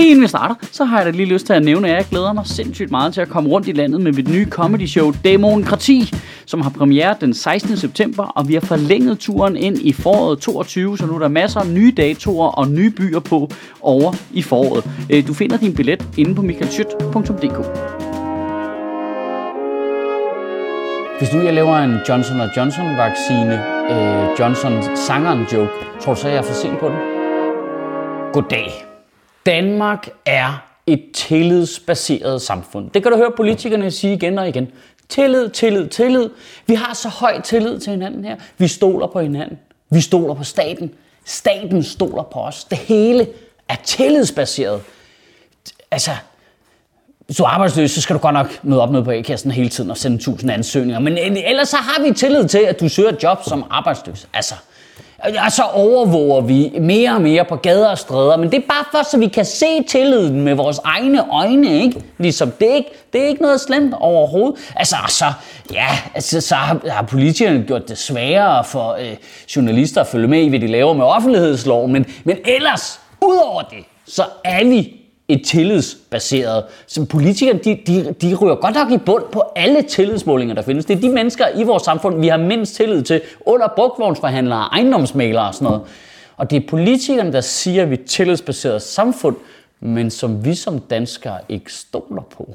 Lige inden vi starter, så har jeg da lige lyst til at nævne, at jeg glæder mig sindssygt meget til at komme rundt i landet med mit nye comedy show Demokrati, som har premiere den 16. september, og vi har forlænget turen ind i foråret 22, så nu er der masser af nye datoer og nye byer på over i foråret. Øh, du finder din billet inde på michaelschyt.dk. Hvis nu jeg laver en Johnson Johnson vaccine, øh, Johnson sangeren joke, tror du så, jeg er for sent på den? Goddag. Danmark er et tillidsbaseret samfund. Det kan du høre politikerne sige igen og igen. Tillid, tillid, tillid. Vi har så høj tillid til hinanden her. Vi stoler på hinanden. Vi stoler på staten. Staten stoler på os. Det hele er tillidsbaseret. Altså, hvis du er arbejdsløs, så skal du godt nok møde op med på A-kassen hele tiden og sende 1000 ansøgninger. Men ellers så har vi tillid til, at du søger et job som arbejdsløs. Altså, Øh, og så overvåger vi mere og mere på gader og stræder, men det er bare for, så vi kan se tilliden med vores egne øjne, ikke? Ligesom det ikke, det er ikke noget slemt overhovedet. Altså, så, ja, altså, så har, har politikerne gjort det sværere for øh, journalister at følge med i, hvad de laver med offentlighedsloven, men, men ellers, udover det, så er vi et tillidsbaseret. Så politikerne, de, de, de ryger godt nok i bund på alle tillidsmålinger, der findes. Det er de mennesker i vores samfund, vi har mindst tillid til under brugtvognsforhandlere, ejendomsmalere og sådan noget. Og det er politikerne, der siger, at vi er et tillidsbaseret samfund, men som vi som danskere ikke stoler på.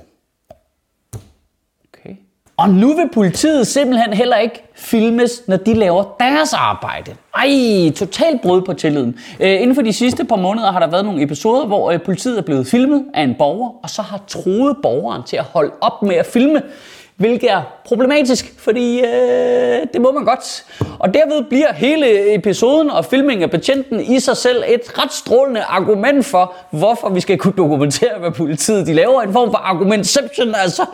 Og nu vil politiet simpelthen heller ikke filmes, når de laver deres arbejde. Ej, totalt brud på tilliden. Øh, inden for de sidste par måneder har der været nogle episoder, hvor øh, politiet er blevet filmet af en borger, og så har troet borgeren til at holde op med at filme. Hvilket er problematisk, fordi øh, det må man godt. Og derved bliver hele episoden og filmingen af betjenten i sig selv et ret strålende argument for, hvorfor vi skal kunne dokumentere, hvad politiet de laver. En form for argumentception, altså.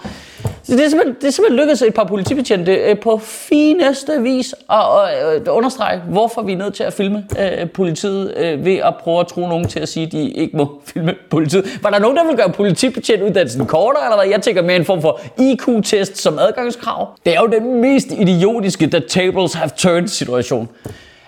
Så det er simpelthen, det er simpelthen lykkedes et par politibetjente øh, på fineste vis at, at, at understrege, hvorfor vi er nødt til at filme øh, politiet øh, ved at prøve at tro nogen til at sige, at de ikke må filme politiet. Var der nogen, der vil gøre politibetjentuddannelsen kortere, eller hvad? Jeg tænker mere en form for IQ-test som adgangskrav. Det er jo den mest idiotiske The Tables Have Turned situation.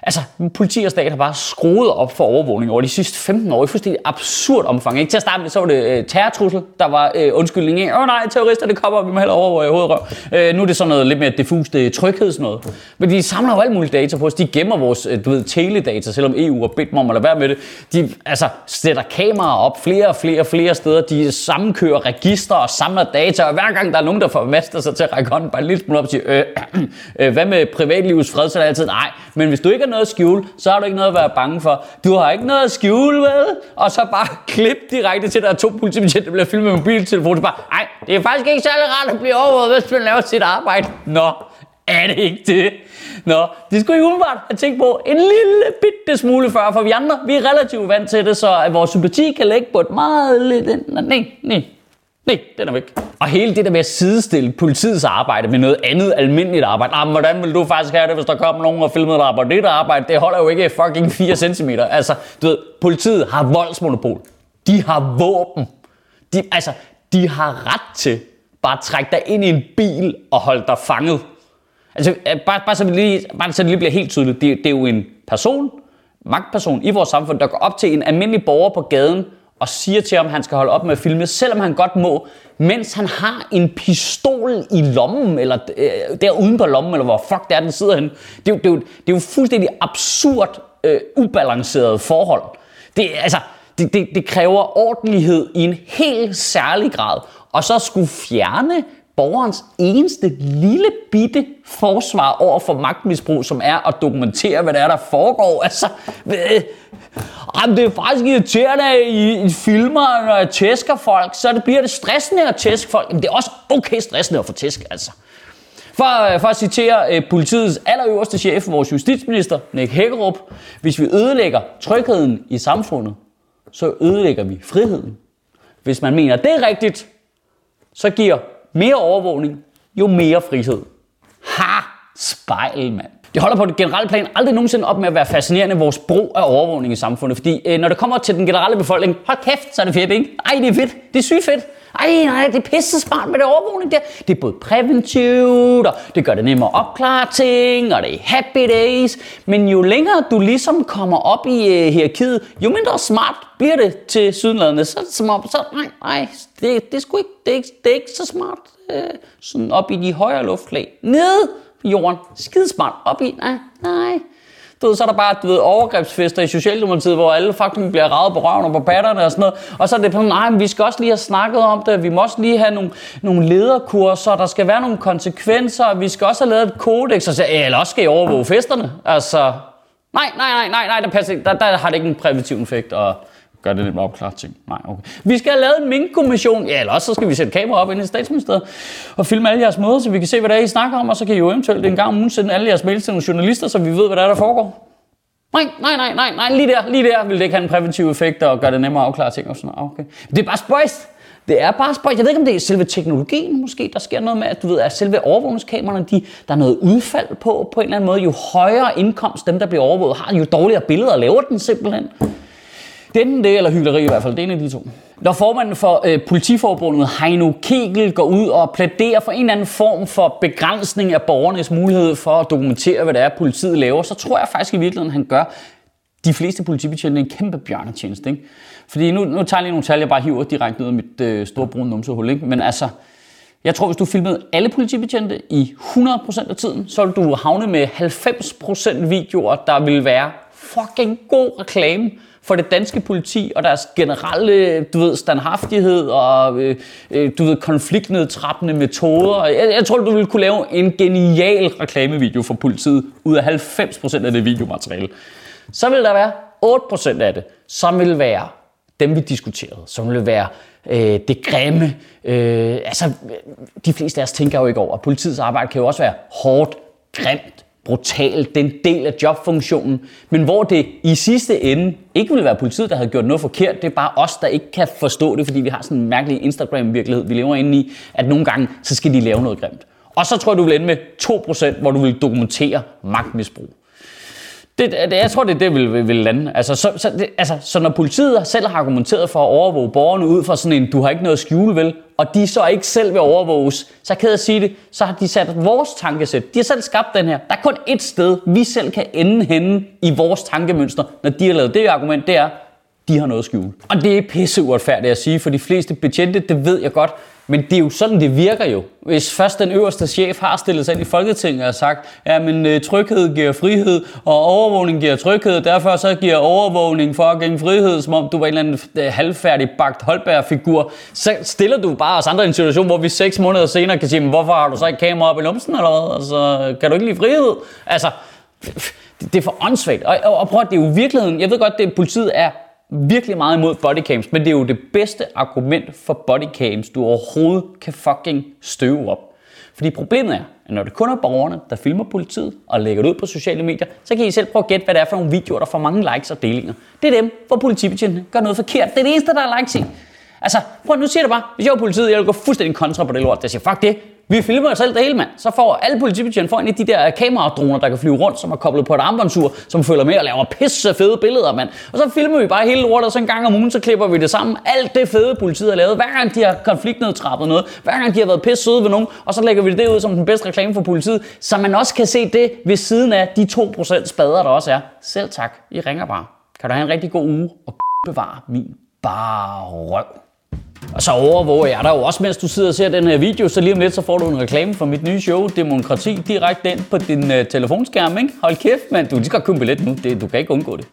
Altså, politi og stat har bare skruet op for overvågning over de sidste 15 år i fuldstændig absurd omfang. Ikke? Til at starte med, så var det øh, terrortrussel, der var øh, undskyldning af, åh oh, nej, terrorister, det kommer, vi må hellere overvåge i hovedrøv. Øh, nu er det sådan noget lidt mere diffust øh, noget. Men de samler jo alt muligt data på os. De gemmer vores, øh, du ved, teledata, selvom EU har bedt dem om at lade være med det. De altså, sætter kameraer op flere og flere og flere steder. De sammenkører registre og samler data, og hver gang der er nogen, der formaster sig til at række hånden bare en lille smule op og sige, øh, øh, hvad med privatlivets fred, så er det altid, nej, men hvis du ikke noget at skjule, så har du ikke noget at være bange for. Du har ikke noget at skjule, vel? Og så bare klip direkte til, at der er to politibetjente, der bliver filmet med mobiltelefon. Så bare, nej, det er faktisk ikke særlig rart at blive overvåget, hvis man laver sit arbejde. Nå, er det ikke det? Nå, det skulle I umiddelbart have tænkt på en lille bitte smule før, for vi andre, vi er relativt vant til det, så at vores sympati kan ligge på et meget lidt... Nej, nej, Nej, den er væk. Og hele det der med at sidestille politiets arbejde med noget andet almindeligt arbejde. Ah, Jamen, hvordan vil du faktisk have det, hvis der kommer nogen og filmer dig på det der arbejde? Det holder jo ikke fucking 4 cm. Altså, du ved, politiet har voldsmonopol. De har våben. De, altså, de har ret til bare at trække dig ind i en bil og holde dig fanget. Altså, øh, bare, bare, så, det lige, bare så det lige bliver helt tydeligt. Det, det er jo en person, magtperson i vores samfund, der går op til en almindelig borger på gaden og siger til ham, at han skal holde op med at filme, selvom han godt må, mens han har en pistol i lommen, eller øh, der uden på lommen, eller hvor fuck det er, den sidder henne. Det er jo, det er jo, det er jo fuldstændig absurd, øh, ubalanceret forhold. Det, altså, det, det, det kræver ordentlighed i en helt særlig grad. Og så skulle fjerne borgerens eneste lille bitte forsvar over for magtmisbrug, som er at dokumentere, hvad der er, der foregår. Altså, øh, Jamen, det er faktisk irriterende, I, I filmer, når jeg tæsker folk, så det bliver det stressende at tæske folk. Men det er også okay stressende at få tæsk, altså. For, øh, for at citere øh, politiets allerøverste chef, vores justitsminister, Nick Hækkerup, hvis vi ødelægger trygheden i samfundet, så ødelægger vi friheden. Hvis man mener, det er rigtigt, så giver mere overvågning jo mere frihed. Ha! Spejl, mand. Det holder på det generelle plan aldrig nogensinde op med at være fascinerende vores brug af overvågning i samfundet. Fordi øh, når det kommer til den generelle befolkning, hold kæft, så er det fedt, ikke? Ej, det er fedt. Det er sygt fedt. Ej, nej, det er pisse smart med det overvågning der. Det er både præventivt, og det gør det nemmere at opklare ting, og det er happy days. Men jo længere du ligesom kommer op i øh, hierarkiet, jo mindre smart bliver det til sydenladende. Så er det som om, så, nej, nej, det, det, er sgu ikke, det, er ikke, det er ikke så smart. Øh, sådan op i de højere luftlag. Ned jorden. Skidesmart. Op i, nej, nej. Du ved, så er der bare du ved, overgrebsfester i Socialdemokratiet, hvor alle fucking bliver ravet på røven og på patterne og sådan noget. Og så er det på, nej, men vi skal også lige have snakket om det. Vi må også lige have nogle, nogle lederkurser. Der skal være nogle konsekvenser. Vi skal også have lavet et kodex. Og så, eller også skal I overvåge festerne. Altså, nej, nej, nej, nej, nej, der, passer, der, der har det ikke en præventiv effekt. Og, gør det nemt at opklare ting. Nej, okay. Vi skal have lavet en minkkommission. Ja, eller også så skal vi sætte kamera op inde i statsministeriet og filme alle jeres møder, så vi kan se, hvad det er, I snakker om, og så kan I jo eventuelt en gang om ugen sende alle jeres mails til nogle journalister, så vi ved, hvad der er, der foregår. Nej, nej, nej, nej, nej, lige der, lige der vil det ikke have en præventiv effekt og gøre det nemmere at afklare ting og sådan noget. Okay. Det er bare spøjst. Det er bare spøjst. Jeg ved ikke, om det er selve teknologien måske, der sker noget med, at du ved, at selve overvågningskameraerne, de, der er noget udfald på, på en eller anden måde. Jo højere indkomst dem, der bliver overvåget, har, jo dårligere billeder laver den simpelthen. Det er det, eller hyggeleri i hvert fald. Det er en af de to. Når formanden for øh, politiforbundet, Heino Kegel, går ud og plæderer for en eller anden form for begrænsning af borgernes mulighed for at dokumentere, hvad det er, politiet laver, så tror jeg faktisk i virkeligheden, han gør de fleste politibetjente en kæmpe bjørnetjeneste. Ikke? Fordi nu, nu tager jeg lige nogle tal, jeg bare hiver direkte ud af mit øh, store brune numsehul. Ikke? Men altså, jeg tror, hvis du filmede alle politibetjente i 100% af tiden, så ville du havne med 90% videoer, der ville være fucking god reklame for det danske politi og deres generelle, du ved, standhaftighed og, øh, øh, du ved, konfliktnedtrappende metoder. Jeg, jeg tror, du ville kunne lave en genial reklamevideo for politiet ud af 90% af det videomateriale. Så vil der være 8% af det, som vil være dem, vi diskuterede, som vil være øh, det grimme. Øh, altså, de fleste af os tænker jo ikke over, at politiets arbejde kan jo også være hårdt, grimt, brutalt, den del af jobfunktionen, men hvor det i sidste ende ikke vil være politiet, der havde gjort noget forkert, det er bare os, der ikke kan forstå det, fordi vi har sådan en mærkelig Instagram-virkelighed, vi lever inde i, at nogle gange, så skal de lave noget grimt. Og så tror jeg, du vil ende med 2%, hvor du vil dokumentere magtmisbrug. Det, det, jeg tror, det er det, vil, vil lande. Altså så, så, det, altså, så når politiet selv har argumenteret for at overvåge borgerne ud fra sådan en, du har ikke noget at skjule, vel, og de så ikke selv vil overvåges, så kan jeg sige det, så har de sat vores tankesæt. De har selv skabt den her. Der er kun ét sted, vi selv kan ende henne i vores tankemønster, når de har lavet det argument, det er, de har noget at skjule. Og det er pisse uretfærdigt at sige, for de fleste betjente, det ved jeg godt, men det er jo sådan, det virker jo. Hvis først den øverste chef har stillet sig ind i Folketinget og sagt, ja, men øh, tryghed giver frihed, og overvågning giver tryghed, derfor så giver overvågning fucking frihed, som om du var en eller anden øh, halvfærdig bagt Holberg-figur, så stiller du bare os andre i en situation, hvor vi seks måneder senere kan sige, men hvorfor har du så ikke kamera op i lumsen, eller hvad? Altså, kan du ikke lide frihed? Altså, det er for åndssvagt. Og, og, og prøv at det er jo virkeligheden, jeg ved godt, at politiet er virkelig meget imod bodycams, men det er jo det bedste argument for bodycams, du overhovedet kan fucking støve op. Fordi problemet er, at når det kun er borgerne, der filmer politiet og lægger det ud på sociale medier, så kan I selv prøve at gætte, hvad det er for nogle videoer, der får mange likes og delinger. Det er dem, hvor politibetjentene gør noget forkert. Det er det eneste, der er likes i. Altså, prøv nu siger det bare, hvis jeg var politiet, jeg ville gå fuldstændig kontra på det lort. Der siger, fuck det, vi filmer os selv det hele, mand. Så får alle politibetjente får en af de der kameradroner, der kan flyve rundt, som er koblet på et armbåndsur, som følger med og laver pisse fede billeder, mand. Og så filmer vi bare hele lortet, og så en gang om ugen, så klipper vi det sammen. Alt det fede politiet har lavet, hver gang de har konfliktnedtrappet noget, hver gang de har været pisse søde ved nogen, og så lægger vi det ud som den bedste reklame for politiet, så man også kan se det ved siden af de 2% spader, der også er. Selv tak, I ringer bare. Kan du have en rigtig god uge, og bevare min bare røv. Og så overvåger jeg dig jo også, mens du sidder og ser den her video, så lige om lidt, så får du en reklame for mit nye show, Demokrati, direkte ind på din øh, uh, telefonskærm, ikke? Hold kæft, mand. Du skal købe billet nu. Det, du kan ikke undgå det.